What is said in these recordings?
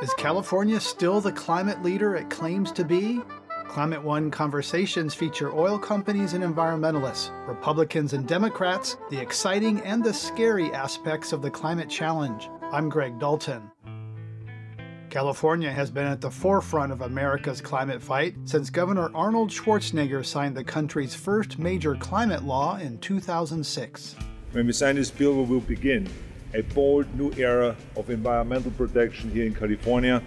Is California still the climate leader it claims to be? Climate One conversations feature oil companies and environmentalists, Republicans and Democrats, the exciting and the scary aspects of the climate challenge. I'm Greg Dalton. California has been at the forefront of America's climate fight since Governor Arnold Schwarzenegger signed the country's first major climate law in 2006. When we sign this bill, we will begin a bold new era of environmental protection here in California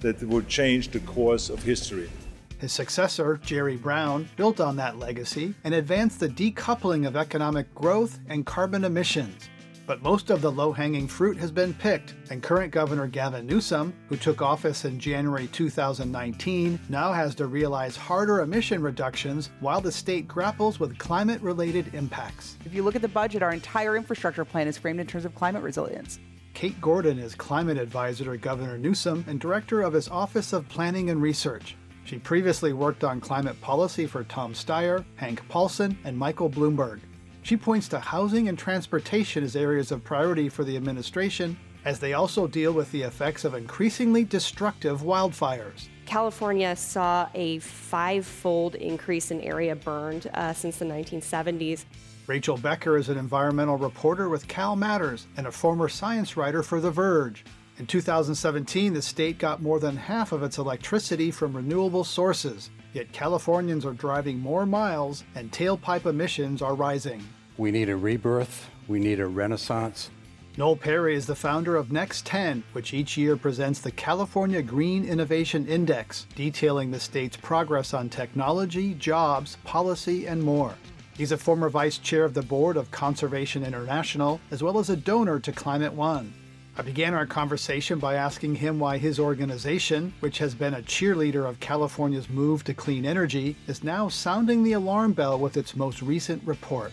that will change the course of history. His successor, Jerry Brown, built on that legacy and advanced the decoupling of economic growth and carbon emissions. But most of the low hanging fruit has been picked, and current Governor Gavin Newsom, who took office in January 2019, now has to realize harder emission reductions while the state grapples with climate related impacts. If you look at the budget, our entire infrastructure plan is framed in terms of climate resilience. Kate Gordon is climate advisor to Governor Newsom and director of his Office of Planning and Research. She previously worked on climate policy for Tom Steyer, Hank Paulson, and Michael Bloomberg. She points to housing and transportation as areas of priority for the administration, as they also deal with the effects of increasingly destructive wildfires. California saw a five fold increase in area burned uh, since the 1970s. Rachel Becker is an environmental reporter with Cal Matters and a former science writer for The Verge. In 2017, the state got more than half of its electricity from renewable sources, Yet Californians are driving more miles and tailpipe emissions are rising. We need a rebirth. We need a renaissance. Noel Perry is the founder of Next 10, which each year presents the California Green Innovation Index, detailing the state's progress on technology, jobs, policy, and more. He's a former vice chair of the board of Conservation International, as well as a donor to Climate One. I began our conversation by asking him why his organization, which has been a cheerleader of California's move to clean energy, is now sounding the alarm bell with its most recent report.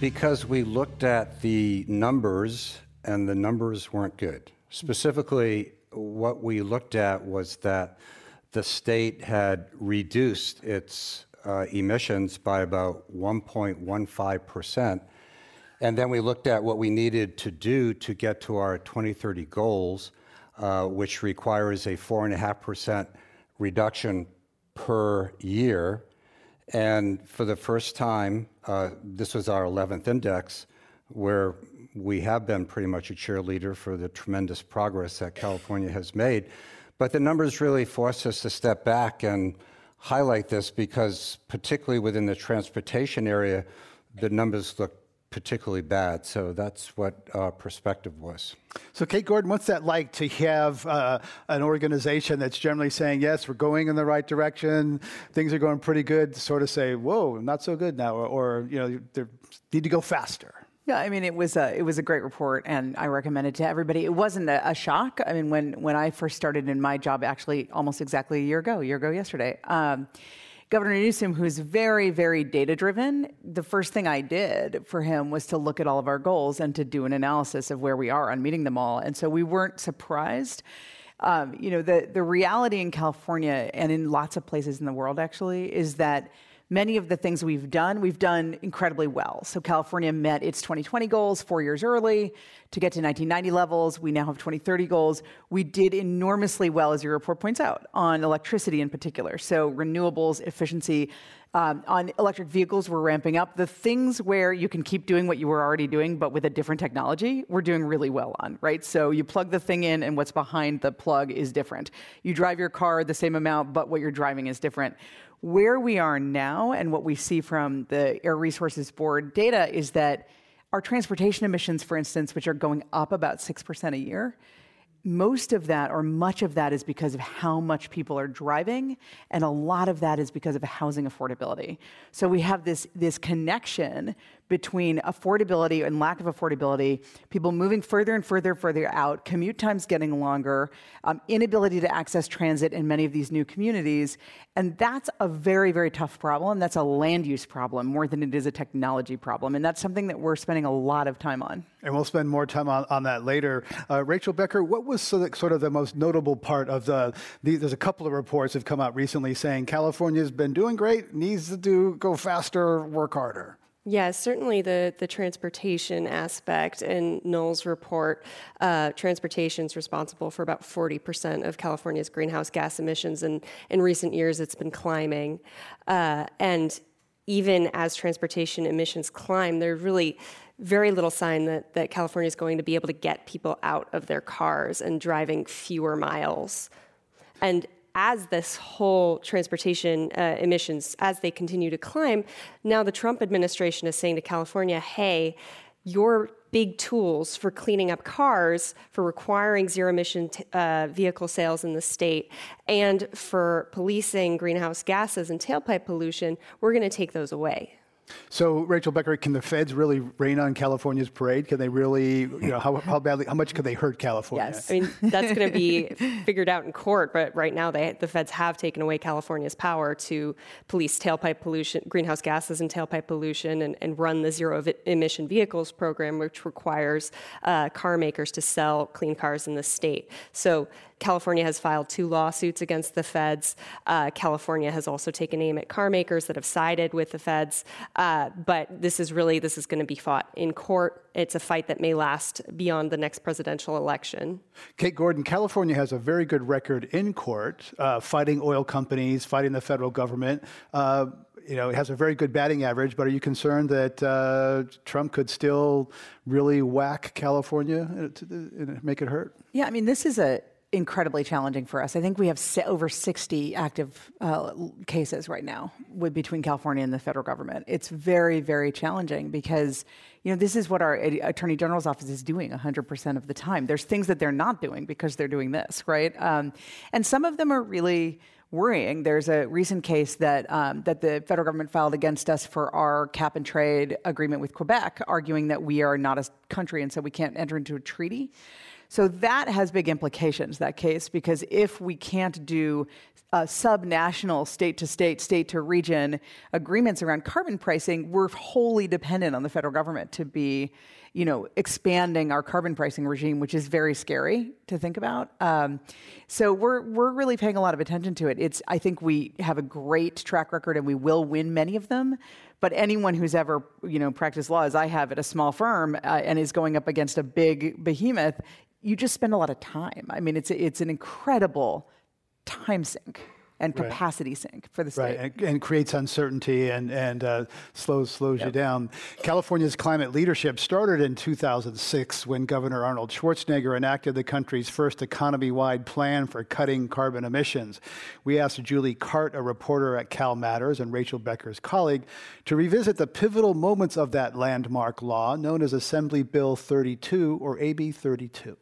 Because we looked at the numbers and the numbers weren't good. Specifically, what we looked at was that the state had reduced its uh, emissions by about 1.15 percent and then we looked at what we needed to do to get to our 2030 goals, uh, which requires a 4.5% reduction per year. And for the first time, uh, this was our 11th index, where we have been pretty much a cheerleader for the tremendous progress that California has made. But the numbers really forced us to step back and highlight this because, particularly within the transportation area, the numbers look particularly bad. So that's what our perspective was. So, Kate Gordon, what's that like to have uh, an organization that's generally saying, yes, we're going in the right direction, things are going pretty good, to sort of say, whoa, not so good now, or, or you know, they need to go faster? Yeah, I mean, it was a it was a great report, and I recommend it to everybody. It wasn't a, a, shock. I mean, when when I first started in my job, actually almost exactly a year ago, a year ago yesterday. Um, Governor Newsom, who's very, very data driven, the first thing I did for him was to look at all of our goals and to do an analysis of where we are on meeting them all. And so we weren't surprised. Um, you know, the, the reality in California and in lots of places in the world actually is that many of the things we've done, we've done incredibly well. So California met its 2020 goals four years early to get to 1990 levels. We now have 2030 goals. We did enormously well, as your report points out, on electricity in particular. So renewables, efficiency. Um, on electric vehicles, we're ramping up. The things where you can keep doing what you were already doing, but with a different technology, we're doing really well on, right? So you plug the thing in, and what's behind the plug is different. You drive your car the same amount, but what you're driving is different where we are now and what we see from the Air Resources Board data is that our transportation emissions, for instance, which are going up about 6% a year, most of that or much of that is because of how much people are driving and a lot of that is because of housing affordability. So we have this this connection between affordability and lack of affordability, people moving further and further further out, commute times getting longer, um, inability to access transit in many of these new communities. And that's a very, very tough problem. That's a land use problem more than it is a technology problem. And that's something that we're spending a lot of time on. And we'll spend more time on, on that later. Uh, Rachel Becker, what was sort of the most notable part of the, the, there's a couple of reports have come out recently saying California's been doing great, needs to do, go faster, work harder. Yeah, certainly the, the transportation aspect in Noel's report. Uh, transportation is responsible for about 40% of California's greenhouse gas emissions, and in recent years it's been climbing. Uh, and even as transportation emissions climb, there's really very little sign that, that California is going to be able to get people out of their cars and driving fewer miles. And as this whole transportation uh, emissions, as they continue to climb, now the Trump administration is saying to California, hey, your big tools for cleaning up cars, for requiring zero emission t- uh, vehicle sales in the state, and for policing greenhouse gases and tailpipe pollution, we're going to take those away. So, Rachel Becker, can the feds really rain on California's parade? Can they really, you know, how, how badly, how much could they hurt California? Yes, I mean that's going to be figured out in court. But right now, they, the feds have taken away California's power to police tailpipe pollution, greenhouse gases, and tailpipe pollution, and, and run the zero emission vehicles program, which requires uh, car makers to sell clean cars in the state. So California has filed two lawsuits against the feds. Uh, California has also taken aim at car makers that have sided with the feds. Uh, but this is really this is going to be fought in court. It's a fight that may last beyond the next presidential election. Kate Gordon, California has a very good record in court, uh, fighting oil companies, fighting the federal government uh, you know, it has a very good batting average, but are you concerned that uh, Trump could still really whack California and make it hurt? Yeah, I mean, this is a incredibly challenging for us. I think we have over 60 active uh, cases right now with, between California and the federal government. It's very, very challenging because you know this is what our attorney general's office is doing 100% of the time. There's things that they're not doing because they're doing this, right? Um, and some of them are really worrying. There's a recent case that um, that the federal government filed against us for our cap and trade agreement with Quebec, arguing that we are not a country and so we can't enter into a treaty. So that has big implications, that case, because if we can't do uh, sub-national, state-to-state, state-to-region agreements around carbon pricing, we're wholly dependent on the federal government to be, you know, expanding our carbon pricing regime, which is very scary to think about. Um, so we're we're really paying a lot of attention to it. It's I think we have a great track record, and we will win many of them. But anyone who's ever, you know, practiced law, as I have at a small firm, uh, and is going up against a big behemoth, you just spend a lot of time. I mean, it's it's an incredible time sink and capacity right. sink for the state. Right, and, and creates uncertainty and, and uh, slows, slows yep. you down. California's climate leadership started in 2006 when Governor Arnold Schwarzenegger enacted the country's first economy wide plan for cutting carbon emissions. We asked Julie Cart, a reporter at Cal Matters and Rachel Becker's colleague, to revisit the pivotal moments of that landmark law known as Assembly Bill 32 or AB 32.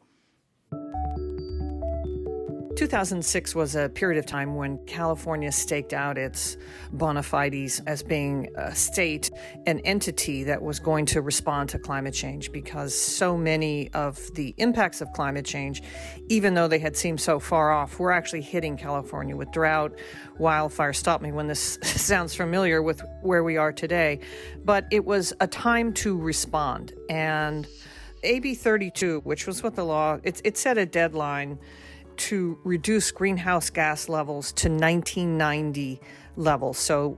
2006 was a period of time when California staked out its bona fides as being a state, an entity that was going to respond to climate change because so many of the impacts of climate change, even though they had seemed so far off, were actually hitting California with drought, wildfire. Stop me when this sounds familiar with where we are today. But it was a time to respond. And AB 32, which was what the law, it, it set a deadline to reduce greenhouse gas levels to 1990 levels. So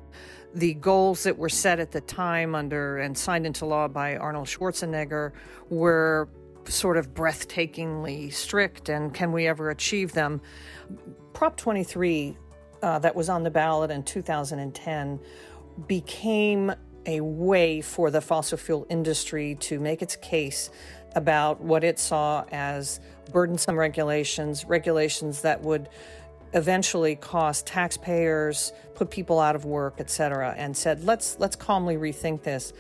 the goals that were set at the time under and signed into law by Arnold Schwarzenegger were sort of breathtakingly strict and can we ever achieve them? Prop 23 uh, that was on the ballot in 2010 became a way for the fossil fuel industry to make its case about what it saw as burdensome regulations, regulations that would eventually cost taxpayers, put people out of work, et cetera, and said, let's, let's calmly rethink this.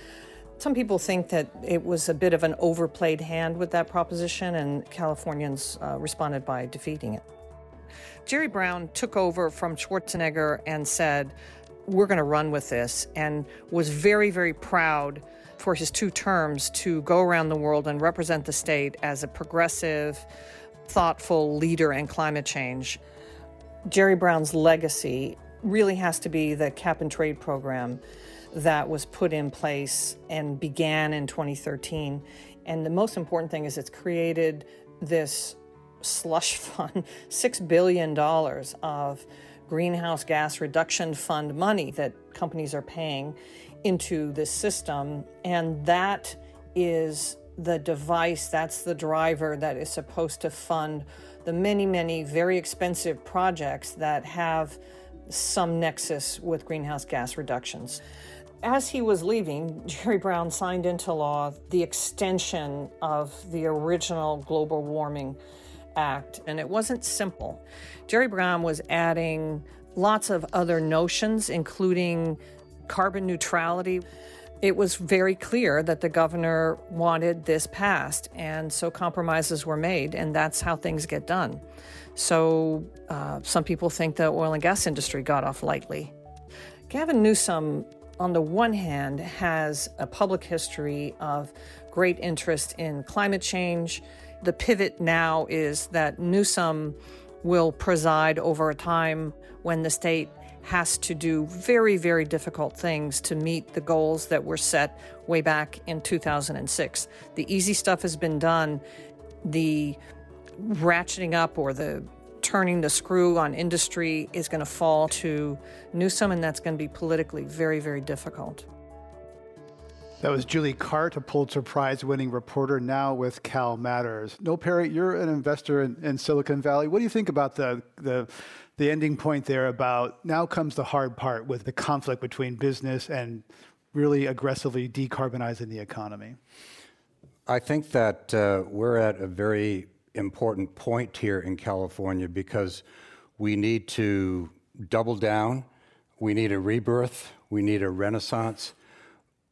Some people think that it was a bit of an overplayed hand with that proposition, and Californians uh, responded by defeating it. Jerry Brown took over from Schwarzenegger and said, We're going to run with this, and was very, very proud for his two terms to go around the world and represent the state as a progressive, thoughtful leader in climate change. Jerry Brown's legacy really has to be the cap and trade program that was put in place and began in 2013. And the most important thing is it's created this slush fund, $6 billion of greenhouse gas reduction fund money that companies are paying into this system. And that is the device, that's the driver that is supposed to fund the many, many very expensive projects that have some nexus with greenhouse gas reductions. As he was leaving, Jerry Brown signed into law the extension of the original global warming act, and it wasn't simple. Jerry Brown was adding lots of other notions, including carbon neutrality. It was very clear that the governor wanted this passed, and so compromises were made, and that's how things get done. So uh, some people think the oil and gas industry got off lightly. Gavin Newsom, on the one hand, has a public history of great interest in climate change. The pivot now is that Newsom will preside over a time when the state has to do very, very difficult things to meet the goals that were set way back in 2006. The easy stuff has been done. The ratcheting up or the turning the screw on industry is going to fall to Newsom, and that's going to be politically very, very difficult. That was Julie Cart, a Pulitzer Prize winning reporter, now with Cal Matters. Noel Perry, you're an investor in, in, Silicon Valley. What do you think about the, the, the ending point there about now comes the hard part with the conflict between business and really aggressively decarbonizing the economy? I think that uh, we're at a very important point here in California because we need to double down, we need a rebirth, we need a renaissance.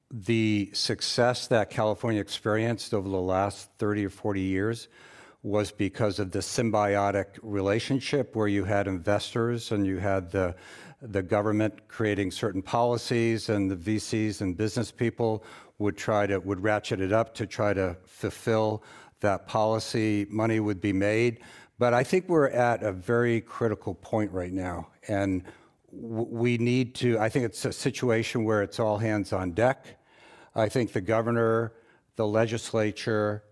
The success that California experienced over the last 30 or 40 years was because of the symbiotic relationship where you had investors and you had the, the government creating certain policies and the VCs and business people would try to would ratchet it up to try to fulfill that policy. Money would be made. But I think we're at a very critical point right now. And we need to I think it's a situation where it's all hands on deck. I think the governor, the legislature,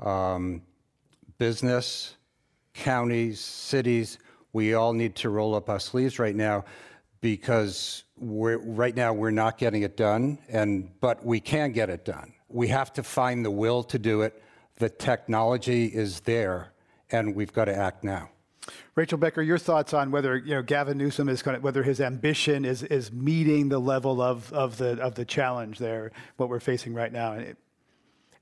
um, business, counties, cities, we all need to roll up our sleeves right now because we're, right now we're not getting it done, and, but we can get it done. We have to find the will to do it. The technology is there, and we've got to act now. Rachel Becker, your thoughts on whether you know Gavin Newsom is going to, whether his ambition is is meeting the level of of the of the challenge there, what we're facing right now.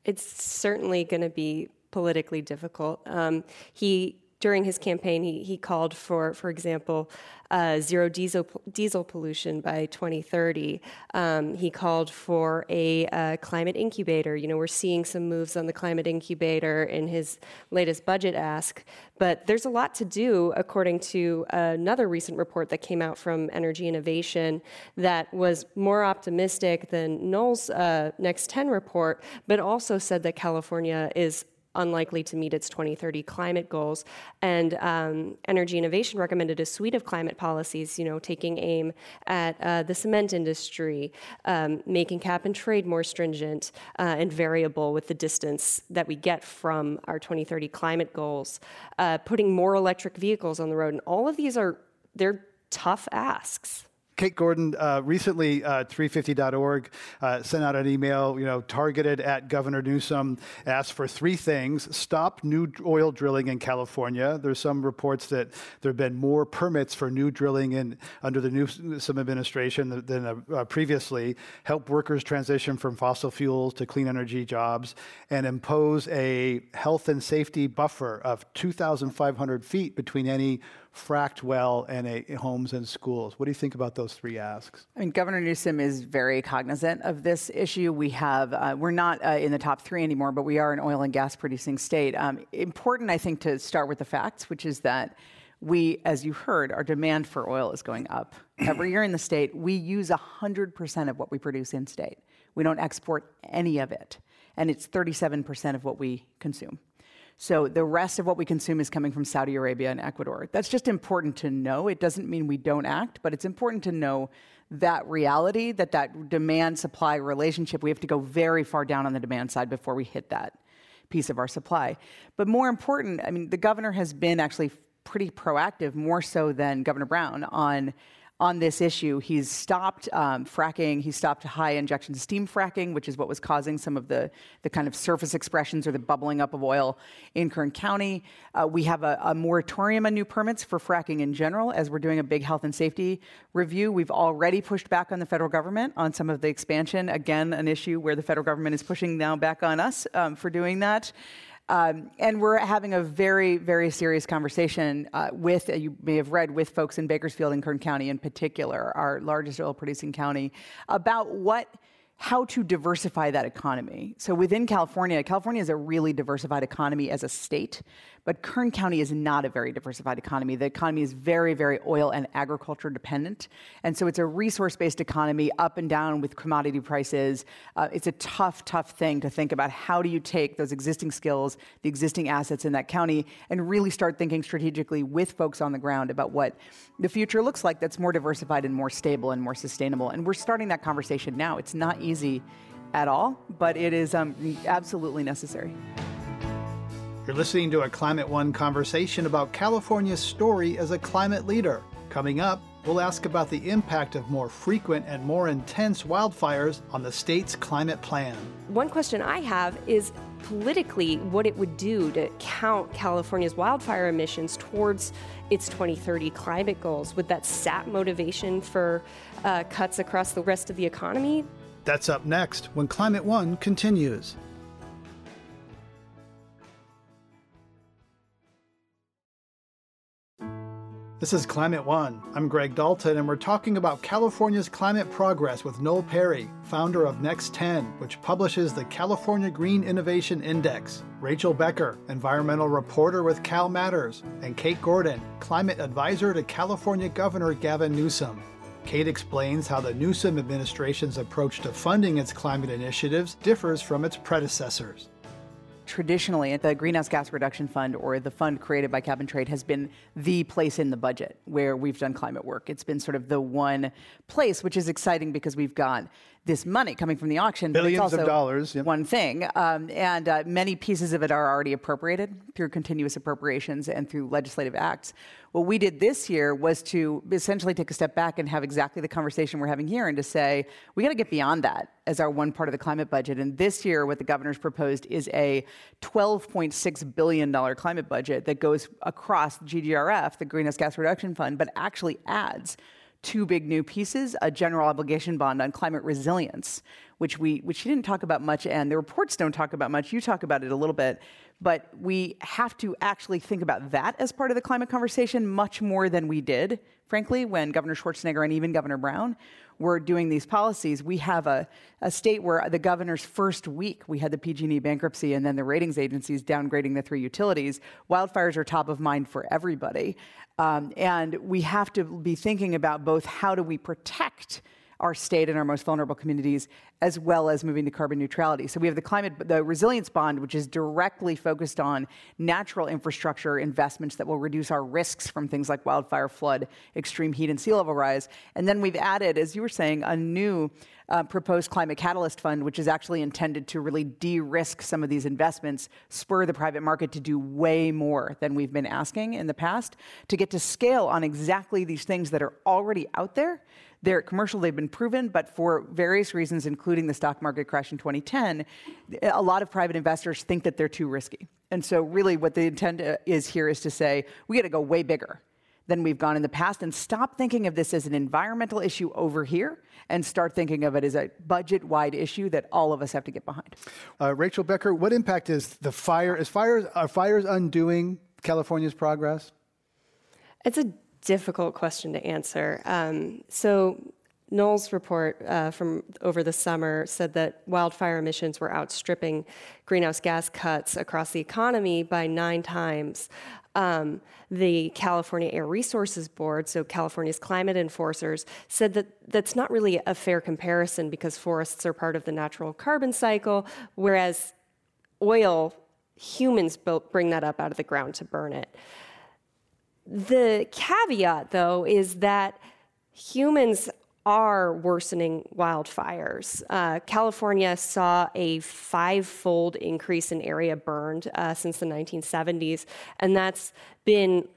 It's certainly going to be politically difficult. Um, he during his campaign, he, he called for, for example, uh, zero diesel, diesel pollution by 2030. Um, he called for a uh, climate incubator. You know, we're seeing some moves on the climate incubator in his latest budget ask, but there's a lot to do, according to another recent report that came out from Energy Innovation that was more optimistic than Noel's uh, Next 10 report, but also said that California is unlikely to meet its 2030 climate goals. And um, Energy Innovation recommended a suite of climate policies, you know, taking aim at uh, the cement industry, um, making cap and trade more stringent uh, and variable with the distance that we get from our 2030 climate goals, uh, putting more electric vehicles on the road. And all of these are, they're tough asks. Kate Gordon, uh, recently, uh, 350.org uh, sent out an email, you know, targeted at Governor Newsom, asked for three things: stop new oil drilling in California. There's some reports that there have been more permits for new drilling in under the Newsom administration than, than uh, previously. Help workers transition from fossil fuels to clean energy jobs, and impose a health and safety buffer of 2,500 feet between any fracked well and a, homes and schools. What do you think about those three asks? I mean, Governor Newsom is very cognizant of this issue. We have, uh, we're not uh, in the top three anymore, but we are an oil and gas producing state. Um, important, I think, to start with the facts, which is that we, as you heard, our demand for oil is going up. Every year in the state, we use 100% of what we produce in state. We don't export any of it. And it's 37% of what we consume. So the rest of what we consume is coming from Saudi Arabia and Ecuador. That's just important to know. It doesn't mean we don't act, but it's important to know that reality, that that demand supply relationship, we have to go very far down on the demand side before we hit that piece of our supply. But more important, I mean, the governor has been actually pretty proactive, more so than Governor Brown, on on this issue. He's stopped um, fracking. He stopped high injection steam fracking, which is what was causing some of the, the kind of surface expressions or the bubbling up of oil in Kern County. Uh, we have a, a, moratorium on new permits for fracking in general as we're doing a big health and safety review. We've already pushed back on the federal government on some of the expansion. Again, an issue where the federal government is pushing now back on us um, for doing that. Um, and we're having a very, very serious conversation uh, with, uh, you may have read, with folks in Bakersfield and Kern County in particular, our largest oil producing county, about what how to diversify that economy. So within California, California is a really diversified economy as a state, but Kern County is not a very diversified economy. The economy is very, very oil and agriculture dependent. And so it's a resource based economy up and down with commodity prices. Uh, it's a tough, tough thing to think about how do you take those existing skills, the existing assets in that county, and really start thinking strategically with folks on the ground about what the future looks like that's more diversified and more stable and more sustainable. And we're starting that conversation now. It's not easy at all, but it is um, absolutely necessary. You're listening to a Climate One conversation about California's story as a climate leader. Coming up, we'll ask about the impact of more frequent and more intense wildfires on the state's climate plan. One question I have is politically what it would do to count California's wildfire emissions towards its 2030 climate goals. Would that sap motivation for uh, cuts across the rest of the economy? That's up next when Climate One continues. This is Climate One. I'm Greg Dalton, and we're talking about California's climate progress with Noel Perry, founder of Next 10, which publishes the California Green Innovation Index, Rachel Becker, environmental reporter with Cal Matters, and Kate Gordon, climate advisor to California Governor Gavin Newsom. Kate explains how the Newsom administration's approach to funding its climate initiatives differs from its predecessors traditionally the greenhouse gas reduction fund or the fund created by cap and trade has been the place in the budget where we've done climate work. It's been sort of the one place which is exciting because we've got this money coming from the auction billions of dollars yep. one thing um, and uh, many pieces of it are already appropriated through continuous appropriations and through legislative acts what we did this year was to essentially take a step back and have exactly the conversation we're having here and to say, we got to get beyond that as our one part of the climate budget. And this year, what the governor's proposed is a $12.6 billion climate budget that goes across GGRF, the Greenhouse Gas Reduction Fund, but actually adds two big new pieces a general obligation bond on climate resilience which we which you didn't talk about much and the reports don't talk about much. You talk about it a little bit but we have to actually think about that as part of the climate conversation much more than we did, frankly, when Governor Schwarzenegger and even Governor Brown were doing these policies. We have a, a state where the governor's first week, we had the PG&E bankruptcy and then the ratings agencies downgrading the three utilities. Wildfires are top of mind for everybody. Um, and we have to be thinking about both how do we protect our state and our most vulnerable communities, as well as moving to carbon neutrality. So we have the climate, the resilience bond, which is directly focused on natural infrastructure investments that will reduce our risks from things like wildfire, flood, extreme heat, and sea level rise. And then we've added, as you were saying, a new uh, proposed climate catalyst fund, which is actually intended to really de-risk some of these investments, spur the private market to do way more than we've been asking in the past, to get to scale on exactly these things that are already out there they're commercial, they've been proven, but for various reasons, including the stock market crash in 2010, a lot of private investors think that they're too risky. And so, really, what the intent uh, is here is to say we got to go way bigger than we've gone in the past and stop thinking of this as an environmental issue over here and start thinking of it as a budget wide issue that all of us have to get behind. Uh, Rachel Becker, what impact is the fire? Is fires are fires undoing California's progress? It's a difficult question to answer. Um, so, Noel's report uh, from over the summer said that wildfire emissions were outstripping greenhouse gas cuts across the economy by nine times. Um, the California Air Resources Board, so California's climate enforcers, said that that's not really a fair comparison because forests are part of the natural carbon cycle, whereas oil, humans bring that up out of the ground to burn it. The caveat, though, is that humans are worsening wildfires. Uh, California saw a five fold increase in area burned uh, since the 1970s, and that's been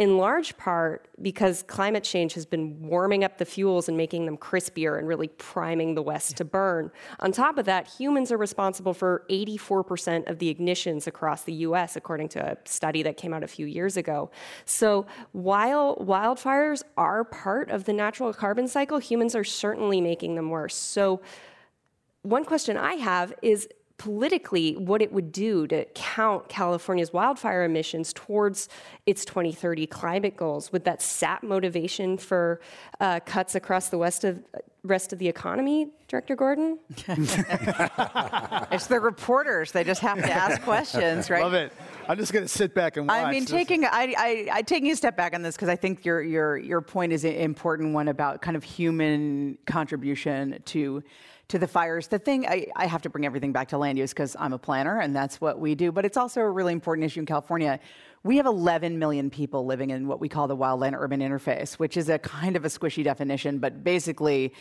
in large part because climate change has been warming up the fuels and making them crispier and really priming the West to burn. On top of that, humans are responsible for 84% of the ignitions across the US, according to a study that came out a few years ago. So while wildfires are part of the natural carbon cycle, humans are certainly making them worse. So one question I have is politically what it would do to count California's wildfire emissions towards its 2030 climate goals. Would that sap motivation for uh, cuts across the west of, rest of the economy, Director Gordon? it's the reporters. They just have to ask questions, right? Love it. I'm just going to sit back and watch. I mean, taking I, I, I taking a step back on this because I think your your your point is an important one about kind of human contribution to to the fires. The thing, I, I have to bring everything back to land use because I'm a planner and that's what we do, but it's also a really important issue in California. We have 11 million people living in what we call the wildland urban interface, which is a kind of a squishy definition, but basically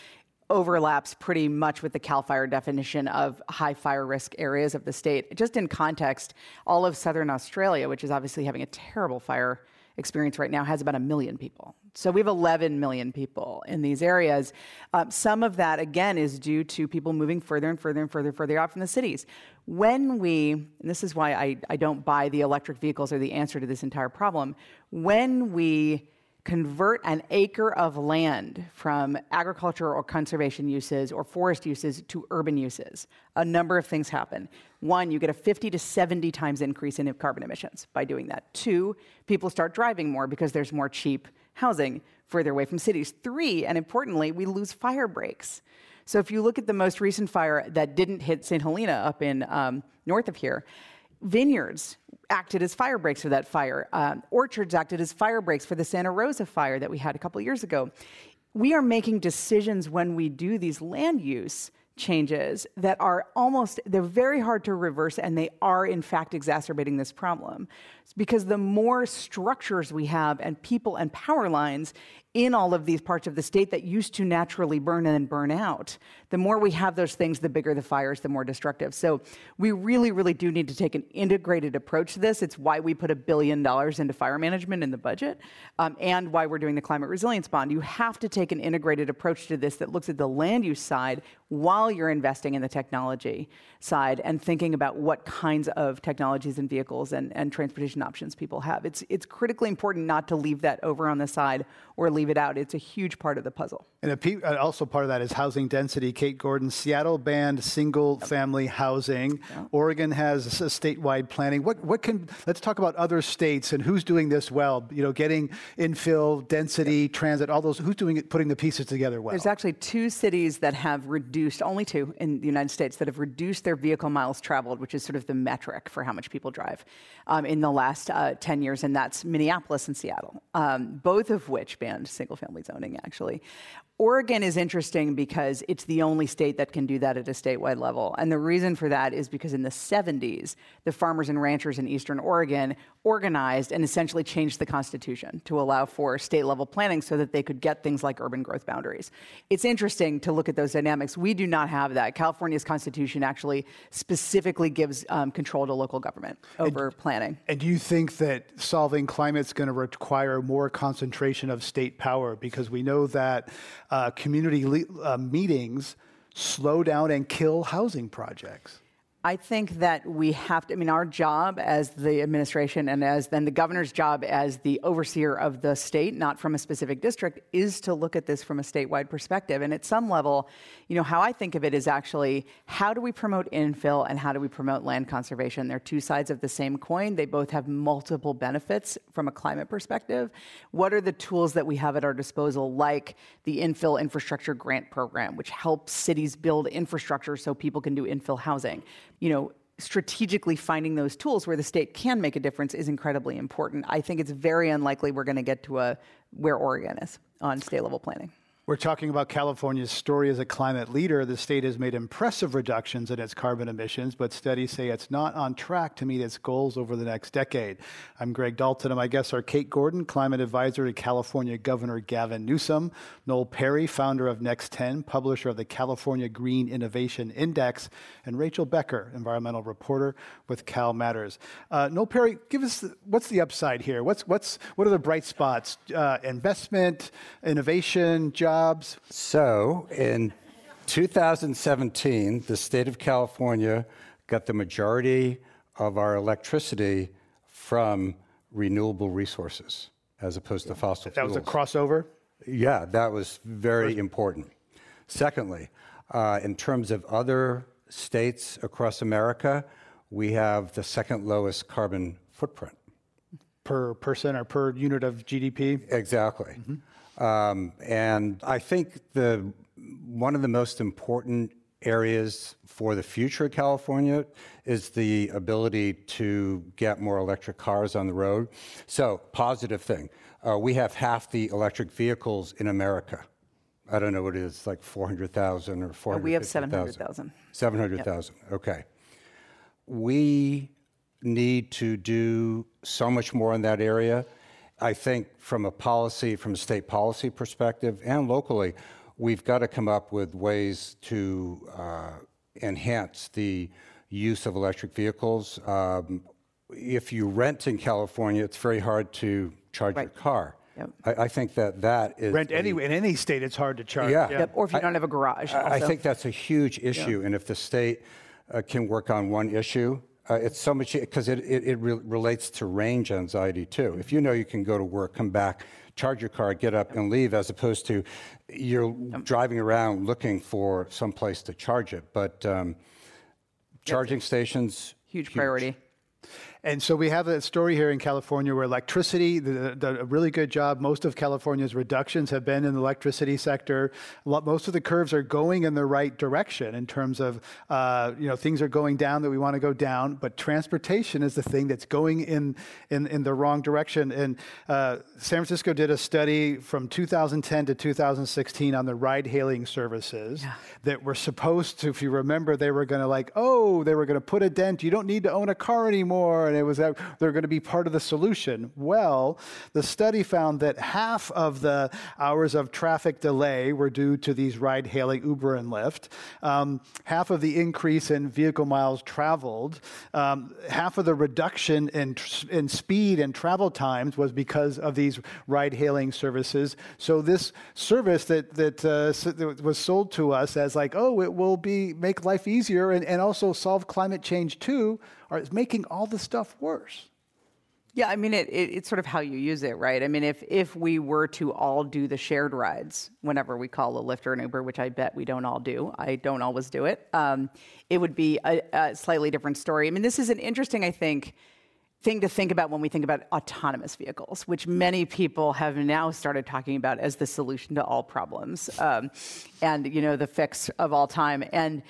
overlaps pretty much with the CAL FIRE definition of high fire risk areas of the state. Just in context, all of southern Australia, which is obviously having a terrible fire experience right now has about a million people. So we have 11 million people in these areas. Um, some of that, again, is due to people moving further and further and further, further out from the cities. When we, and this is why I, I don't buy the electric vehicles are the answer to this entire problem, when we convert an acre of land from agriculture or conservation uses or forest uses to urban uses, a number of things happen. One, you get a 50 to 70 times increase in carbon emissions by doing that. Two, people start driving more because there's more cheap housing further away from cities. Three, and importantly, we lose fire breaks. So if you look at the most recent fire that didn't hit St. Helena up in um, north of here, vineyards acted as fire breaks for that fire. Um, orchards acted as fire breaks for the Santa Rosa fire that we had a couple years ago. We are making decisions when we do these land use changes that are almost they're very hard to reverse and they are in fact exacerbating this problem it's because the more structures we have and people and power lines in all of these parts of the state that used to naturally burn and burn out. The more we have those things, the bigger the fires, the more destructive. So we really, really do need to take an integrated approach to this. It's why we put a billion dollars into fire management in the budget um, and why we're doing the climate resilience bond. You have to take an integrated approach to this that looks at the land use side while you're investing in the technology side and thinking about what kinds of technologies and vehicles and, and transportation options people have. It's, it's critically important not to leave that over on the side or leave it out. It's a huge part of the puzzle. And also part of that is housing density. Kate Gordon, Seattle banned single family housing. Yep. Oregon has a statewide planning. What, what can, let's talk about other states and who's doing this well. You know, getting infill, density, yep. transit, all those, who's doing it, putting the pieces together well? There's actually two cities that have reduced, only two in the United States, that have reduced their vehicle miles traveled, which is sort of the metric for how much people drive um, in the last uh, 10 years, and that's Minneapolis and Seattle, um, both of which banned single family zoning, actually. Oregon is interesting because it's the only state that can do that at a statewide level. And the reason for that is because in the 70s, the farmers and ranchers in Eastern Oregon organized and essentially changed the Constitution to allow for state level planning so that they could get things like urban growth boundaries. It's interesting to look at those dynamics. We do not have that. California's Constitution actually specifically gives um, control to local government over and, planning. And do you think that solving climate is going to require more concentration of state power? Because we know that uh, community le- uh, meetings slow down and kill housing projects. I think that we have to, I mean, our job as the administration and as then the governor's job as the overseer of the state, not from a specific district, is to look at this from a statewide perspective. And at some level, you know, how I think of it is actually how do we promote infill and how do we promote land conservation? They're two sides of the same coin. They both have multiple benefits from a climate perspective. What are the tools that we have at our disposal, like the infill infrastructure grant program, which helps cities build infrastructure so people can do infill housing? You know, strategically finding those tools where the state can make a difference is incredibly important. I think it's very unlikely we're going to get to a where Oregon is on state level planning. We're talking about California's story as a climate leader. The state has made impressive reductions in its carbon emissions, but studies say it's not on track to meet its goals over the next decade. I'm Greg Dalton, and my guests are Kate Gordon, climate advisor to California Governor Gavin Newsom, Noel Perry, founder of Next 10, publisher of the California Green Innovation Index, and Rachel Becker, environmental reporter with Cal Matters. Uh, Noel Perry, give us the, what's the upside here? What's what's what are the bright spots? Uh, investment, innovation, jobs jobs? So, in 2017, the state of California got the majority of our electricity from renewable resources as opposed to fossil that fuels. That was a crossover? Yeah, that was very important. Secondly, uh, in terms of other states across America, we have the second lowest carbon footprint. Per person or per unit of GDP? Exactly. Mm-hmm. Um, and I think the one of the most important areas for the future of California is the ability to get more electric cars on the road. So, positive thing. Uh, we have half the electric vehicles in America. I don't know what it is, like 400,000 or 400,000. We have 700,000. 700,000, yep. okay. We need to do so much more in that area. I think from a policy, from a state policy perspective and locally, we've got to come up with ways to uh, enhance the use of electric vehicles. Um, if you rent in California, it's very hard to charge right. your car. Yep. I, I, think that that is rent any in any state. It's hard to charge. Yeah, yep. or if you don't have a garage. I, I, think that's a huge issue, and if the state uh, can work on one issue, uh, it's so much because it, it, it re- relates to range anxiety too. If you know you can go to work, come back, charge your car, get up and leave, as opposed to you're driving around looking for some place to charge it. But um, charging stations huge priority. And so we have a story here in California where electricity, the, a really good job. Most of California's reductions have been in the electricity sector. Most of the curves are going in the right direction in terms of, uh, you know, things are going down that we want to go down, but transportation is the thing that's going in, in, in the wrong direction. And uh, San Francisco did a study from 2010 to 2016 on the ride hailing services yeah. that were supposed to, if you remember, they were going to like, oh, they were going to put a dent. You don't need to own a car anymore and it was that they're going to be part of the solution. Well, the study found that half of the hours of traffic delay were due to these ride hailing Uber and Lyft, um, half of the increase in vehicle miles traveled, um, half of the reduction in, in speed and travel times was because of these ride hailing services. So, this service that, that, uh, was sold to us as like, oh, it will be make life easier and, and also solve climate change too are it's making all the stuff worse. Yeah, I mean, it, it, it's sort of how you use it, right? I mean, if if we were to all do the shared rides whenever we call a Lyft or an Uber, which I bet we don't all do, I don't always do it, um, it would be a, a, slightly different story. I mean, this is an interesting, I think, thing to think about when we think about autonomous vehicles, which many people have now started talking about as the solution to all problems, um, and you know, the fix of all time. And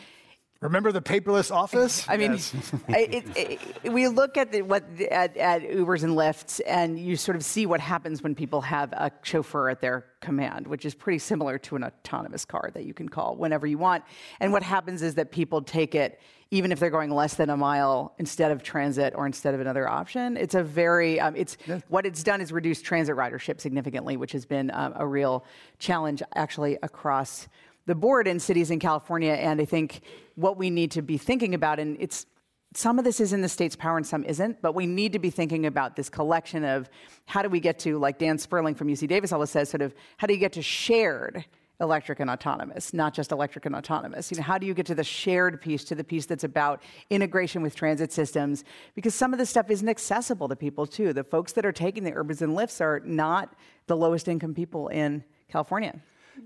Remember the paperless office? I mean, yes. it, it, it, we look at the, what at, at, Ubers and Lyfts, and you sort of see what happens when people have a chauffeur at their command, which is pretty similar to an autonomous car that you can call whenever you want. And what happens is that people take it, even if they're going less than a mile, instead of transit or instead of another option. It's a very, um, it's yeah. what it's done is reduce transit ridership significantly, which has been um, a real challenge actually across the board in cities in California. And I think what we need to be thinking about, and it's some of this is in the state's power and some isn't, but we need to be thinking about this collection of how do we get to, like Dan Sperling from UC Davis always says, sort of how do you get to shared electric and autonomous, not just electric and autonomous. You know, how do you get to the shared piece, to the piece that's about integration with transit systems? Because some of this stuff isn't accessible to people too. The folks that are taking the Ubers and Lyfts are not the lowest income people in California.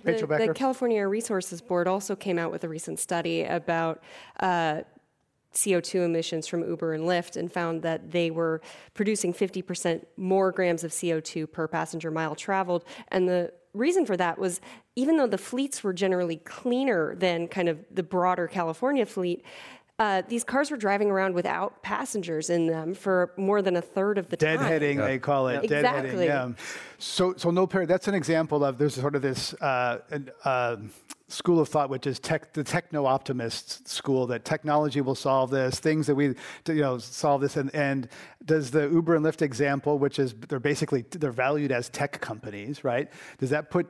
The, the, California Resources Board also came out with a recent study about uh, CO2 emissions from Uber and Lyft and found that they were producing 50% more grams of CO2 per passenger mile traveled. And the reason for that was even though the fleets were generally cleaner than kind of the broader California fleet, uh, these cars were driving around without passengers in them for more than a third of the time. Deadheading, they call it. Exactly. Deadheading, yeah. So, so no parity. That's an example of there's sort of this uh, uh, school of thought, which is tech, the techno optimist school, that technology will solve this, things that we, you know, solve this. And, and does the Uber and Lyft example, which is they're basically they're valued as tech companies, right? Does that put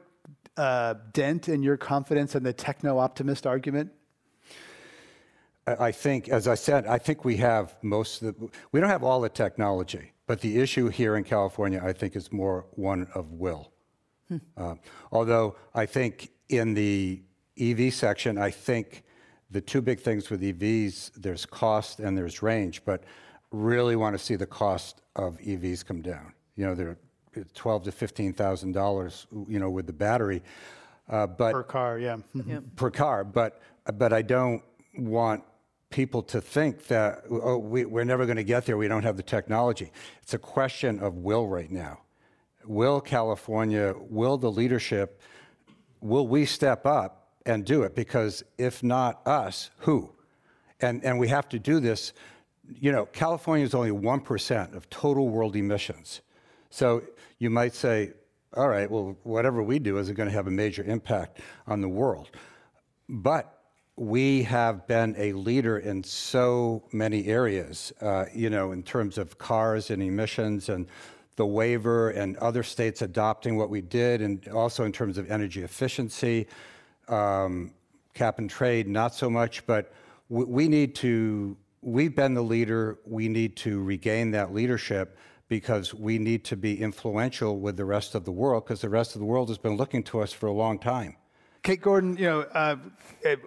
uh, dent in your confidence in the techno optimist argument? I think, as I said, I think we have most of the, we don't have all the technology, but the issue here in California, I think, is more one of will. Hmm. Uh, although I think in the EV section, I think the two big things with EVs, there's cost and there's range, but really want to see the cost of EVs come down. You know, they're twelve to fifteen thousand dollars, you know, with the battery. Uh, but per car, yeah. yeah. Per car, but but I don't want people to think that, oh, we, we're never going to get there, we don't have the technology. It's a question of will right now. Will California, will the leadership, will we step up and do it? Because if not us, who? And, and we have to do this. You know, California is only 1% of total world emissions. So you might say, all right, well, whatever we do isn't going to have a major impact on the world. But we have been a leader in so many areas, uh, you know, in terms of cars and emissions and the waiver and other states adopting what we did, and also in terms of energy efficiency, um, cap and trade, not so much, but we, we need to, we've been the leader, we need to regain that leadership because we need to be influential with the rest of the world because the rest of the world has been looking to us for a long time. Kate Gordon, you know, uh,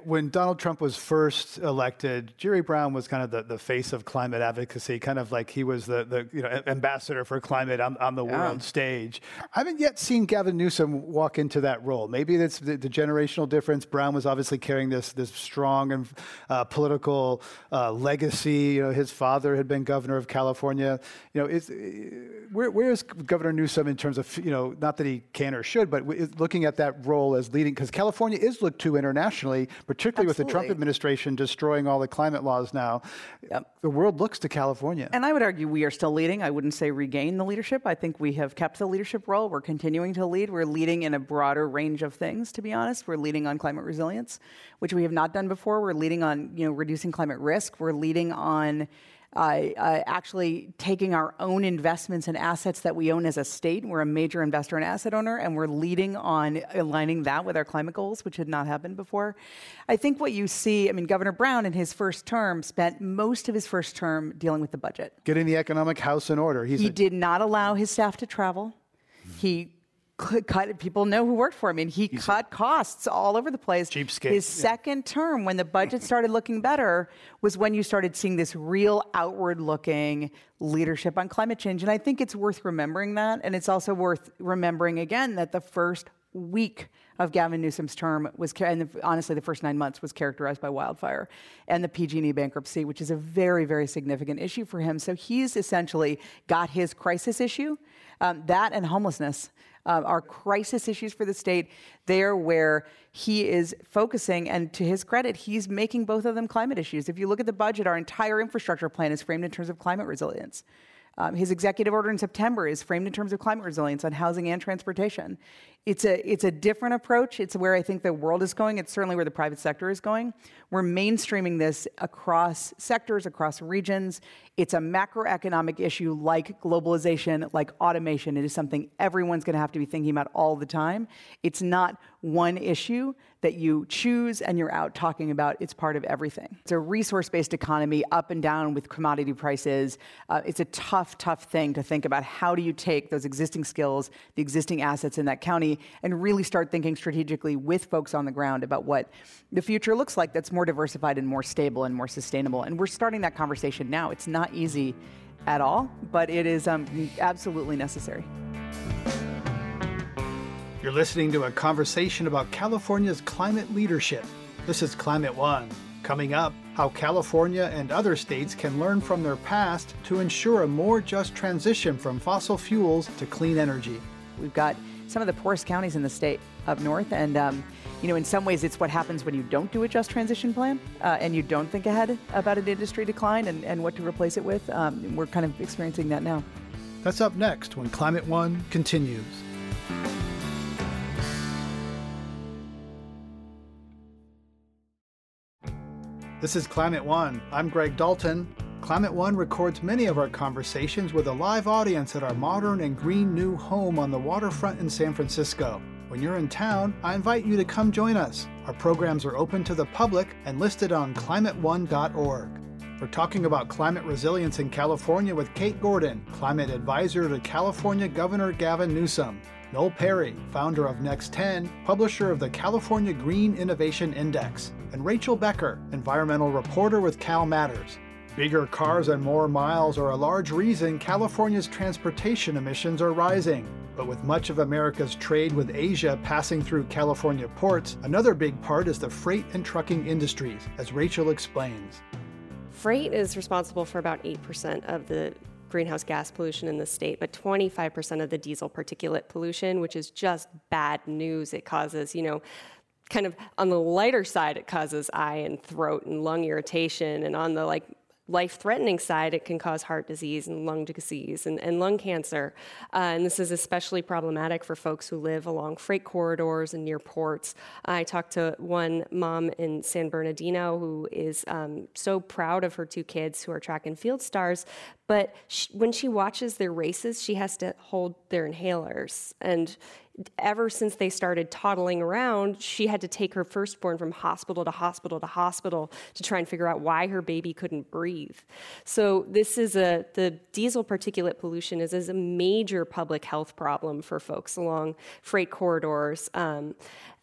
when Donald Trump was first elected, Jerry Brown was kind of the, the face of climate advocacy, kind of like he was the, the you know ambassador for climate on, on the yeah. world stage. I haven't yet seen Gavin Newsom walk into that role. Maybe that's the, the generational difference. Brown was obviously carrying this this strong and uh, political uh, legacy. You know, his father had been governor of California. You know, is, where, where is Governor Newsom in terms of you know not that he can or should, but looking at that role as leading because California is looked to internationally, particularly Absolutely. with the Trump administration destroying all the climate laws now. Yep. The world looks to California. And I would argue we are still leading. I wouldn't say regain the leadership. I think we have kept the leadership role. We're continuing to lead. We're leading in a broader range of things, to be honest. We're leading on climate resilience, which we have not done before. We're leading on, you know, reducing climate risk. We're leading on actually taking our own investments and assets that we own as a state. We're a major investor and asset owner, and we're leading on aligning that with our climate goals, which had not happened before. I think what you see, I mean, Governor Brown in his first term spent most of his first term dealing with the budget, getting the economic house in order. He's he a- did not allow his staff to travel. He cut people know who worked for him and he cut costs all over the place cheapskate. his yeah. second term when the budget started looking better was when you started seeing this real outward looking leadership on climate change and i think it's worth remembering that and it's also worth remembering again that the first week of Gavin Newsom's term was, and the, honestly, the first nine months was characterized by wildfire and the PG&E bankruptcy, which is a very, very significant issue for him. So he's essentially got his crisis issue, um, that and homelessness um, are crisis issues for the state. There where he is focusing, and to his credit, he's making both of them climate issues. If you look at the budget, our entire infrastructure plan is framed in terms of climate resilience. Um, his executive order in September is framed in terms of climate resilience on housing and transportation. It's a, it's a different approach. It's where I think the world is going. It's certainly where the private sector is going. We're mainstreaming this across sectors, across regions. It's a macroeconomic issue like globalization, like automation. It is something everyone's going to have to be thinking about all the time. It's not one issue that you choose and you're out talking about. It's part of everything. It's a resource based economy, up and down with commodity prices. Uh, it's a tough, tough thing to think about how do you take those existing skills, the existing assets in that county, and really start thinking strategically with folks on the ground about what the future looks like that's more diversified and more stable and more sustainable. And we're starting that conversation now. It's not easy at all, but it is um, absolutely necessary. You're listening to a conversation about California's climate leadership. This is Climate One. Coming up, how California and other states can learn from their past to ensure a more just transition from fossil fuels to clean energy. We've got some of the poorest counties in the state up north. And, um, you know, in some ways, it's what happens when you don't do a just transition plan uh, and you don't think ahead about an industry decline and, and what to replace it with. Um, we're kind of experiencing that now. That's up next when Climate One continues. This is Climate One. I'm Greg Dalton. Climate One records many of our conversations with a live audience at our modern and green new home on the waterfront in San Francisco. When you're in town, I invite you to come join us. Our programs are open to the public and listed on climateone.org. We're talking about climate resilience in California with Kate Gordon, climate advisor to California Governor Gavin Newsom. Noel Perry, founder of Next 10, publisher of the California Green Innovation Index, and Rachel Becker, environmental reporter with Cal Matters. Bigger cars and more miles are a large reason California's transportation emissions are rising. But with much of America's trade with Asia passing through California ports, another big part is the freight and trucking industries, as Rachel explains. Freight is responsible for about 8% of the greenhouse gas pollution in the state, but 25% of the diesel particulate pollution, which is just bad news. It causes, you know, kind of on the lighter side, it causes eye and throat and lung irritation, and on the like life threatening side, it can cause heart disease and lung disease and, and lung cancer. Uh, and this is especially problematic for folks who live along freight corridors and near ports. I talked to one mom in San Bernardino who is um, so proud of her two kids who are track and field stars, but she, when she watches their races, she has to hold their inhalers. And ever since they started toddling around, she had to take her firstborn from hospital to hospital to hospital to try and figure out why her baby couldn't breathe. So this is a the diesel particulate pollution is, is a major public health problem for folks along freight corridors. Um,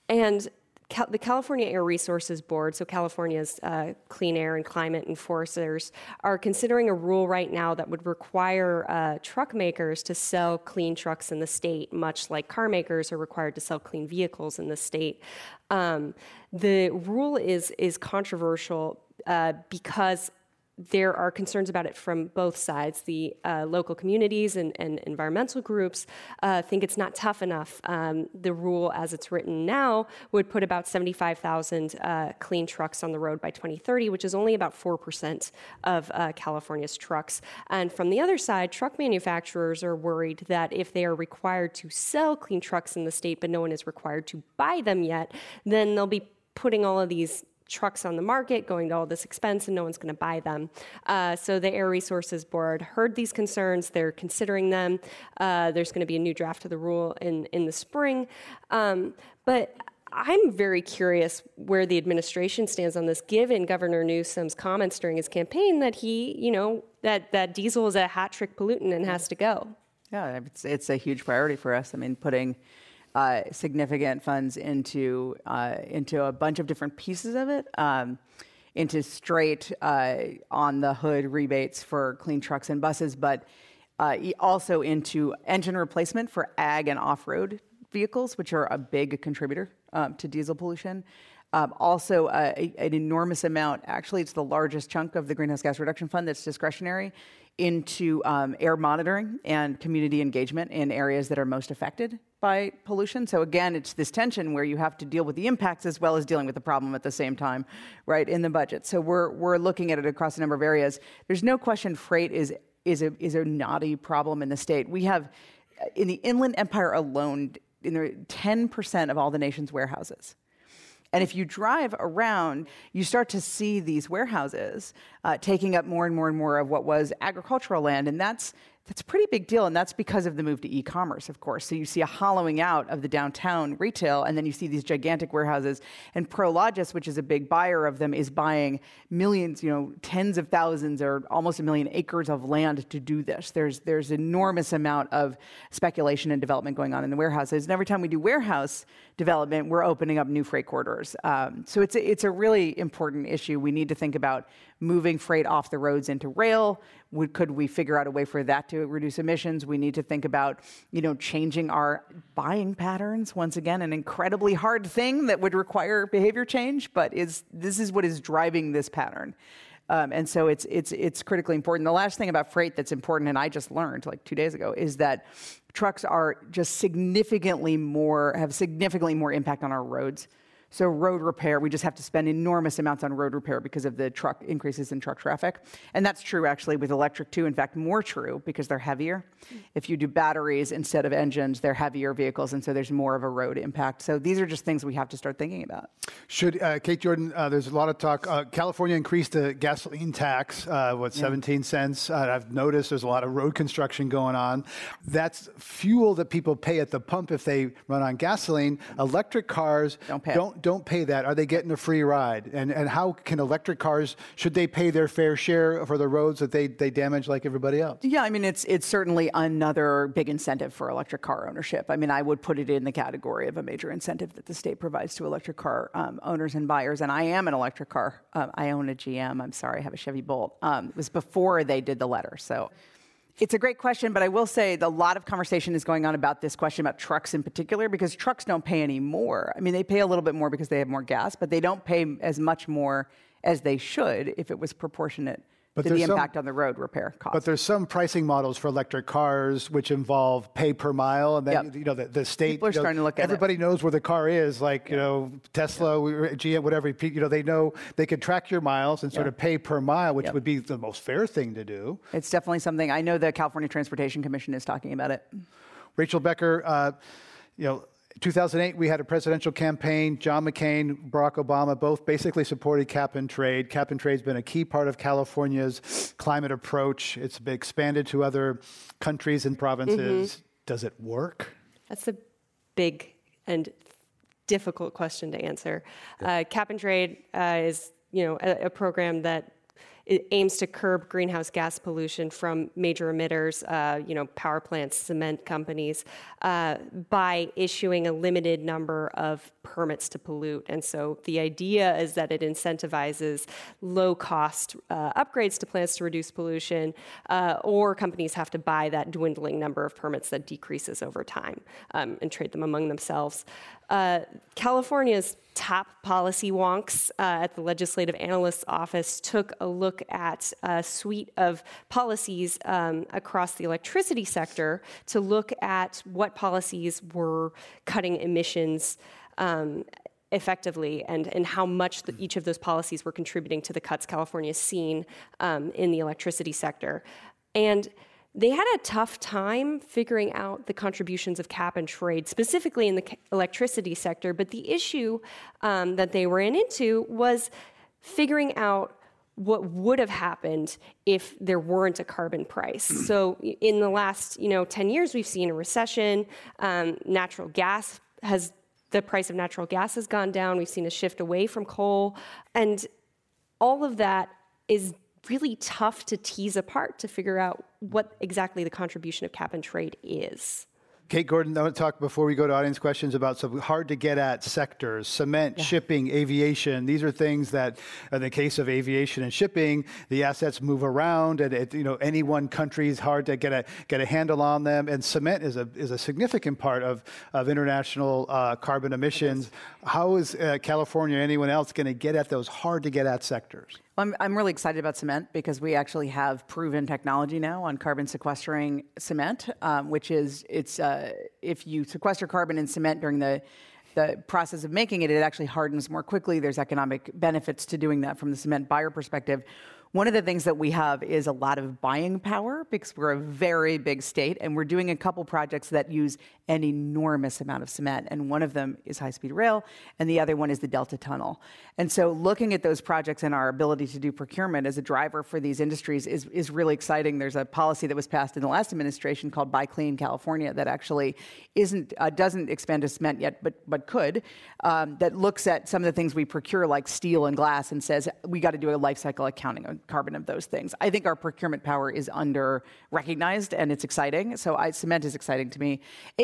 and Cal- the California Air Resources Board, so California's uh, clean air and climate enforcers, are considering a rule right now that would require uh, truck makers to sell clean trucks in the state, much like car makers are required to sell clean vehicles in the state. Um, the rule is is controversial uh, because there are concerns about it from both sides. The uh, local communities and, and environmental groups uh, think it's not tough enough. Um, the rule, as it's written now, would put about 75,000 uh, clean trucks on the road by 2030, which is only about 4% of uh, California's trucks. And from the other side, truck manufacturers are worried that if they are required to sell clean trucks in the state, but no one is required to buy them yet, then they'll be putting all of these trucks on the market, going to all this expense, and no one's going to buy them. Uh, so the Air Resources Board heard these concerns. They're considering them. Uh, there's going to be a new draft of the rule in, in the spring. Um, but I'm very curious where the administration stands on this, given Governor Newsom's comments during his campaign that he, you know, that, that diesel is a hat trick pollutant and has to go. Yeah, it's, it's a huge priority for us. I mean, putting uh, significant funds into uh, into a bunch of different pieces of it. Um, into straight uh, on the hood rebates for clean trucks and buses, but uh, also into engine replacement for ag and off-road vehicles, which are a big contributor um, to diesel pollution. Um, also, uh, an enormous amount, actually, it's the largest chunk of the Greenhouse Gas Reduction Fund that's discretionary, into um, air monitoring and community engagement in areas that are most affected by pollution. So again, it's this tension where you have to deal with the impacts as well as dealing with the problem at the same time, right, in the budget. So we're, we're looking at it across a number of areas. There's no question freight is, is, a, is a knotty problem in the state. We have, in the Inland Empire alone, in the 10% of all the nation's warehouses and if you drive around, you start to see these warehouses uh, taking up more and more and more of what was agricultural land. And that's that's a pretty big deal, and that's because of the move to e-commerce, of course. So you see a hollowing out of the downtown retail, and then you see these gigantic warehouses. And Prologis, which is a big buyer of them, is buying millions, you know, tens of thousands or almost a million acres of land to do this. There's there's enormous amount of speculation and development going on in the warehouses. And every time we do warehouse development, we're opening up new freight corridors. Um, so it's a, it's a really important issue. We need to think about moving freight off the roads into rail. Would, could we figure out a way for that to reduce emissions? We need to think about, you know, changing our buying patterns. Once again, an incredibly hard thing that would require behavior change, but is this is what is driving this pattern. Um, and so it's it's it's critically important. The last thing about freight that's important, and I just learned like two days ago, is that trucks are just significantly more, have significantly more impact on our roads so road repair, we just have to spend enormous amounts on road repair because of the truck increases in truck traffic. And that's true actually with electric too. In fact, more true because they're heavier. If you do batteries instead of engines, they're heavier vehicles, and so there's more of a road impact. So these are just things we have to start thinking about. Should uh, Kate Gordon? Uh, there's a lot of talk. Uh, California increased the gasoline tax, uh, what 17 yeah. cents. Uh, I've noticed there's a lot of road construction going on. That's fuel that people pay at the pump if they run on gasoline. Electric cars don't pay. Don't don't pay that, are they getting a free ride? And, and how can electric cars, should they pay their fair share for the roads that they, they damage like everybody else? Yeah, I mean, it's, it's certainly another big incentive for electric car ownership. I mean, I would put it in the category of a major incentive that the state provides to electric car um, owners and buyers. And I am an electric car. Um, I own a GM. I'm sorry, I have a Chevy Bolt. Um, it was before they did the letter. So it's a great question, but I will say a lot of conversation is going on about this question about trucks in particular because trucks don't pay any more. I mean, they pay a little bit more because they have more gas, but they don't pay as much more as they should if it was proportionate but to the impact some, on the road repair cost. But there's some pricing models for electric cars which involve pay per mile, and then yep. you know the, the state. People are you know, starting to look at Everybody it. knows where the car is, like you know Tesla, GM, whatever. You know they know they can track your miles and sort yep. of pay per mile, which yep. would be the most fair thing to do. It's definitely something I know the California Transportation Commission is talking about it. Rachel Becker, uh, you know 2008, we had a presidential campaign. John McCain, Barack Obama both basically supported cap and trade. Cap and trade has been a key part of California's climate approach. It's been expanded to other countries and provinces. Mm-hmm. Does it work? That's a big and difficult question to answer. Yeah. Uh, cap and trade uh, is, you know, a, a program that it aims to curb greenhouse gas pollution from major emitters, uh, you know, power plants, cement companies, uh, by issuing a limited number of permits to pollute. And so the idea is that it incentivizes low cost uh, upgrades to plants to reduce pollution, uh, or companies have to buy that dwindling number of permits that decreases over time um, and trade them among themselves. Uh, California's top policy wonks uh, at the Legislative Analyst's Office took a look at a suite of policies um, across the electricity sector to look at what policies were cutting emissions. Um, effectively and, and how much the, each of those policies were contributing to the cuts California has seen um, in the electricity sector. And they had a tough time figuring out the contributions of cap and trade, specifically in the electricity sector. But the issue um, that they ran into was figuring out what would have happened if there weren't a carbon price. So in the last, you know, 10 years, we've seen a recession. Um, natural gas has the price of natural gas has gone down. We've seen a shift away from coal, and all of that is really tough to tease apart to figure out what exactly the contribution of cap and trade is. Kate Gordon, I want to talk before we go to audience questions about some hard to get at sectors cement, yeah. shipping, aviation. These are things that, in the case of aviation and shipping, the assets move around, and it, you know any one country is hard to get a get a handle on them. And cement is a is a significant part of of international uh, carbon emissions. How is uh, California or anyone else going to get at those hard to get at sectors? Well, I'm, I'm really excited about cement because we actually have proven technology now on carbon sequestering cement, um, which is it's uh, if you sequester carbon in cement during the the process of making it, it actually hardens more quickly. There's economic benefits to doing that from the cement buyer perspective. One of the things that we have is a lot of buying power because we're a very big state and we're doing a couple projects that use an enormous amount of cement. And one of them is high speed rail, and the other one is the Delta Tunnel. And so looking at those projects and our ability to do procurement as a driver for these industries is, is really exciting. There's a policy that was passed in the last administration called Buy Clean California that actually isn't uh, doesn't expand to cement yet, but but could. Um, that looks at some of the things we procure like steel and glass and says we got to do a life cycle accounting on carbon of those things. I think our procurement power is under recognized and it's exciting. So I, cement is exciting to me.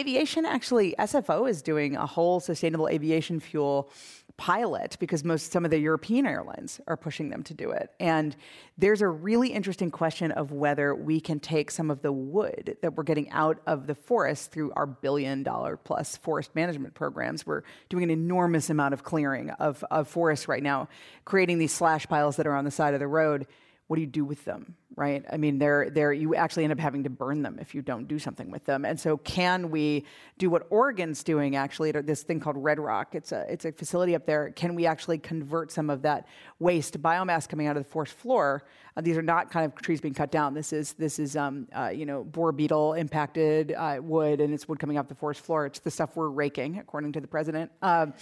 Aviation, actually, SFO is doing a whole sustainable aviation fuel pilot because most some of the European airlines are pushing them to do it. And there's a really interesting question of whether we can take some of the wood that we're getting out of the forest through our billion dollar plus forest management programs. We're doing an enormous amount of clearing of, of forests right now, creating these slash piles that are on the side of the road what do you do with them right? I mean, they're, they're, you actually end up having to burn them if you don't do something with them. And so, can we do what Oregon's doing actually this thing called Red Rock? It's a, it's a facility up there. Can we actually convert some of that waste biomass coming out of the forest floor? Uh, these are not kind of trees being cut down. This is, this is um, uh, you know, borer beetle impacted uh, wood, and it's wood coming off the forest floor. It's the stuff we're raking, according to the president. Um,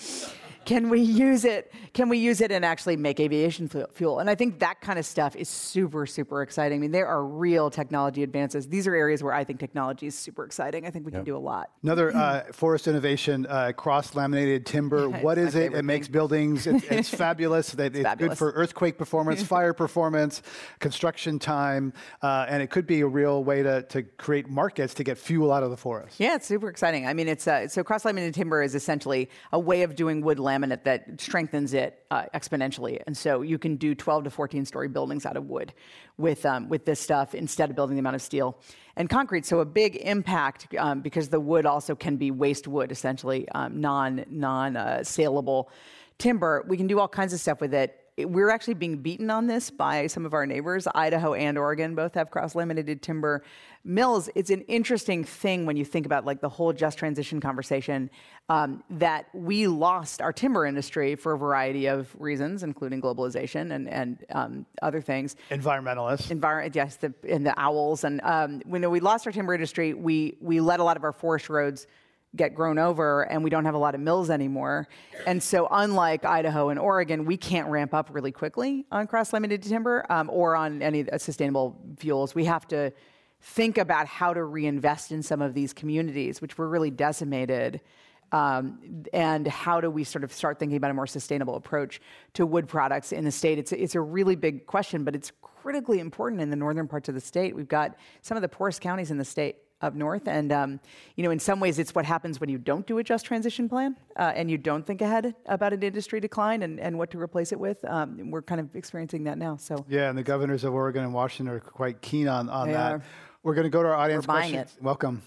can we use it? Can we use it and actually make aviation fuel? And I think that kind of stuff is super, super exciting. I mean, there are real technology advances. These are areas where I think technology is super exciting. I think we yep. can do a lot. Another uh, forest innovation, uh, cross-laminated timber. what is it? It thing. makes buildings. It, it's fabulous. It, it's fabulous. good for earthquake performance, fire performance, construction time, uh, and it could be a real way to, to create markets to get fuel out of the forest. Yeah, it's super exciting. I mean, it's uh, so cross-laminated timber is essentially a way of doing wood laminate that strengthens it uh, exponentially, and so you can do 12 to 14 story buildings out of wood with um, with this stuff instead of building the amount of steel and concrete. So a big impact um, because the wood also can be waste wood, essentially um, non non uh, saleable timber. We can do all kinds of stuff with it we're actually being beaten on this by some of our neighbors. Idaho and Oregon both have cross-laminated timber mills. It's an interesting thing when you think about like the whole just transition conversation um, that we lost our timber industry for a variety of reasons, including globalization and and um, other things. Environmentalists. Envir- yes, the, and the owls. And um, when we lost our timber industry, we we let a lot of our forest roads get grown over and we don't have a lot of mills anymore. And so, unlike Idaho and Oregon, we can't ramp up really quickly on cross laminated timber um, or on any sustainable fuels. We have to think about how to reinvest in some of these communities, which were really decimated. Um, and how do we sort of start thinking about a more sustainable approach to wood products in the state? It's, it's a really big question, but it's critically important in the northern parts of the state. We've got some of the poorest counties in the state up north. And, um, you know, in some ways, it's what happens when you don't do a just transition plan uh, and you don't think ahead about an industry decline and, and what to replace it with. Um, we're kind of experiencing that now. So Yeah, and the governors of Oregon and Washington are quite keen on, on that. Are. We're going to go to our audience we're buying questions. It. Welcome.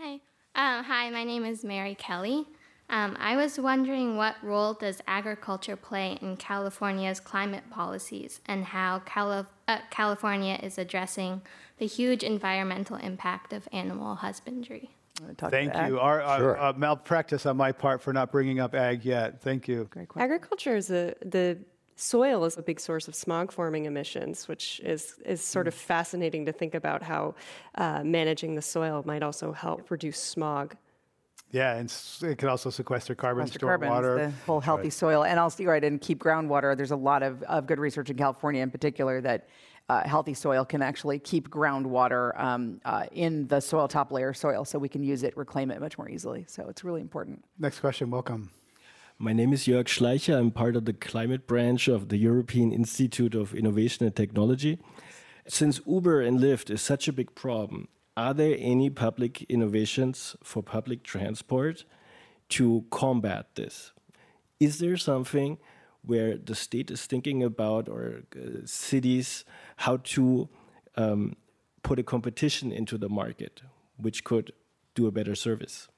Hi. Uh, hi, my name is Mary Kelly. Um, I was wondering what role does agriculture play in California's climate policies and how Cali- uh, California is addressing the huge environmental impact of animal husbandry. Thank you. Our, sure. uh, malpractice on my part for not bringing up ag yet. Thank you. Agriculture is a, the soil is a big source of smog forming emissions, which is, is sort of fascinating to think about how uh, managing the soil might also help reduce smog. Yeah, and it can also sequester carbon, sequester store carbon, water. The whole healthy right. soil, and also right, and keep groundwater. There's a lot of, of good research in California, in particular, that uh, healthy soil can actually keep groundwater um, uh, in the soil top layer soil, so we can use it, reclaim it much more easily. So it's really important. Next question. Welcome. My name is Jörg Schleicher. I'm part of the climate branch of the European Institute of Innovation and Technology. Since Uber and Lyft is such a big problem, are there any public innovations for public transport to combat this? Is there something where the state is thinking about or uh, cities how to um, put a competition into the market which could do a better service?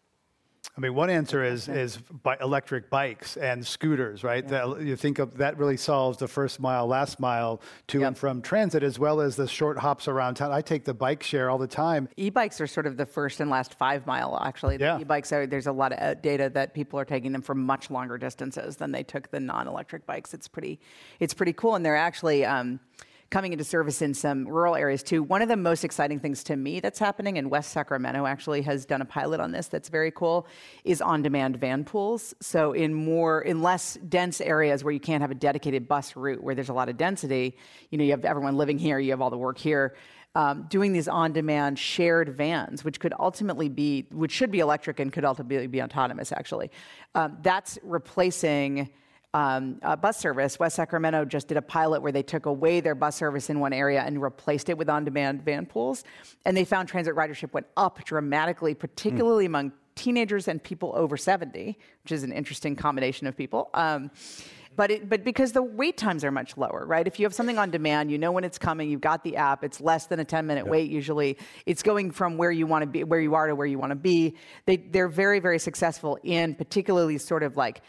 I mean, one answer is is by electric bikes and scooters, right? Yeah. That, you think of that really solves the first mile, last mile to yep. and from transit, as well as the short hops around town. I take the bike share all the time. E-bikes are sort of the first and last five mile. Actually, the yeah. e-bikes are. There's a lot of uh, data that people are taking them for much longer distances than they took the non-electric bikes. It's pretty, it's pretty cool, and they're actually. Um, coming into service in some rural areas too. One of the most exciting things to me that's happening, and West Sacramento actually has done a pilot on this that's very cool, is on-demand van pools. So in more, in less dense areas where you can't have a dedicated bus route where there's a lot of density, you know, you have everyone living here, you have all the work here. Um, doing these on-demand shared vans, which could ultimately be, which should be electric and could ultimately be autonomous, actually. Um, that's replacing um, uh, bus service. West Sacramento just did a pilot where they took away their bus service in one area and replaced it with on demand van pools. And they found transit ridership went up dramatically, particularly mm. among teenagers and people over 70, which is an interesting combination of people. Um, but it, but because the wait times are much lower, right? If you have something on demand, you know when it's coming. You've got the app. It's less than a 10 minute yep. wait usually. It's going from where you want to be, where you are to where you want to be. They they're very very successful in particularly sort of like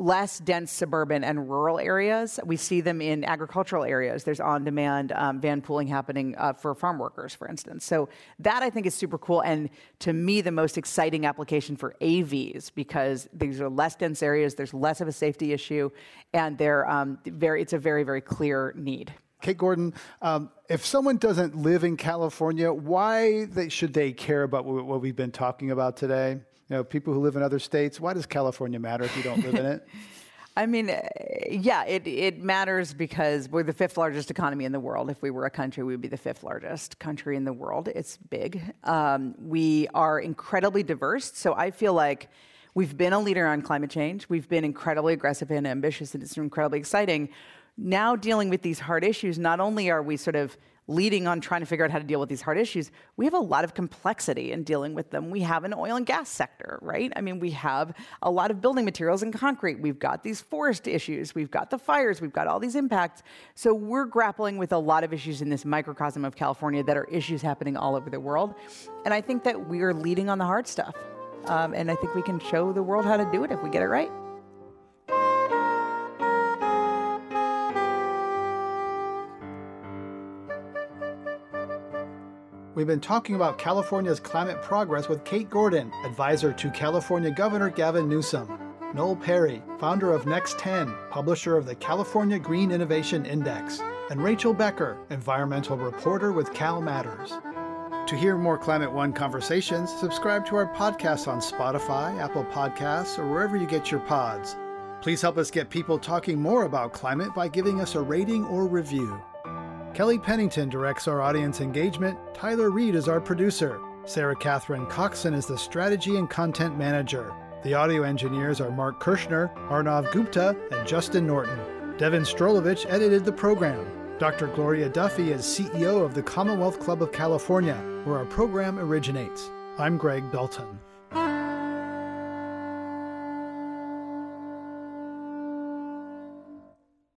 less dense suburban and rural areas. We see them in agricultural areas. There's on demand um, van pooling happening uh, for farm workers, for instance. So, that I think is super cool. And to me, the most exciting application for AVs because these are less dense areas, there's less of a safety issue, and they're um, very, it's a very, very clear need. Kate Gordon, um, if someone doesn't live in California, why they, should they care about what, what we've been talking about today? You know, people who live in other states. Why does California matter if you don't live in it? I mean, uh, yeah, it, it matters because we're the fifth largest economy in the world. If we were a country, we would be the fifth largest country in the world. It's big. Um, we are incredibly diverse. So I feel like we've been a leader on climate change. We've been incredibly aggressive and ambitious, and it's incredibly exciting. Now, dealing with these hard issues, not only are we sort of leading on trying to figure out how to deal with these hard issues, we have a lot of complexity in dealing with them. We have an oil and gas sector, right? I mean, we have a lot of building materials and concrete. We've got these forest issues. We've got the fires. We've got all these impacts. So we're grappling with a lot of issues in this microcosm of California that are issues happening all over the world. And I think that we are leading on the hard stuff. Um, and I think we can show the world how to do it if we get it right. We've been talking about California's climate progress with Kate Gordon, advisor to California Governor Gavin Newsom, Noel Perry, founder of Next 10, publisher of the California Green Innovation Index, and Rachel Becker, environmental reporter with Cal Matters. To hear more Climate One conversations, subscribe to our podcast on Spotify, Apple Podcasts, or wherever you get your pods. Please help us get people talking more about climate by giving us a rating or review. Kelly Pennington directs our audience engagement. Tyler Reed is our producer. Sarah Catherine Coxon is the strategy and content manager. The audio engineers are Mark Kirschner, Arnav Gupta, and Justin Norton. Devon Strolovitch edited the program. Dr. Gloria Duffy is CEO of the Commonwealth Club of California, where our program originates. I'm Greg Dalton.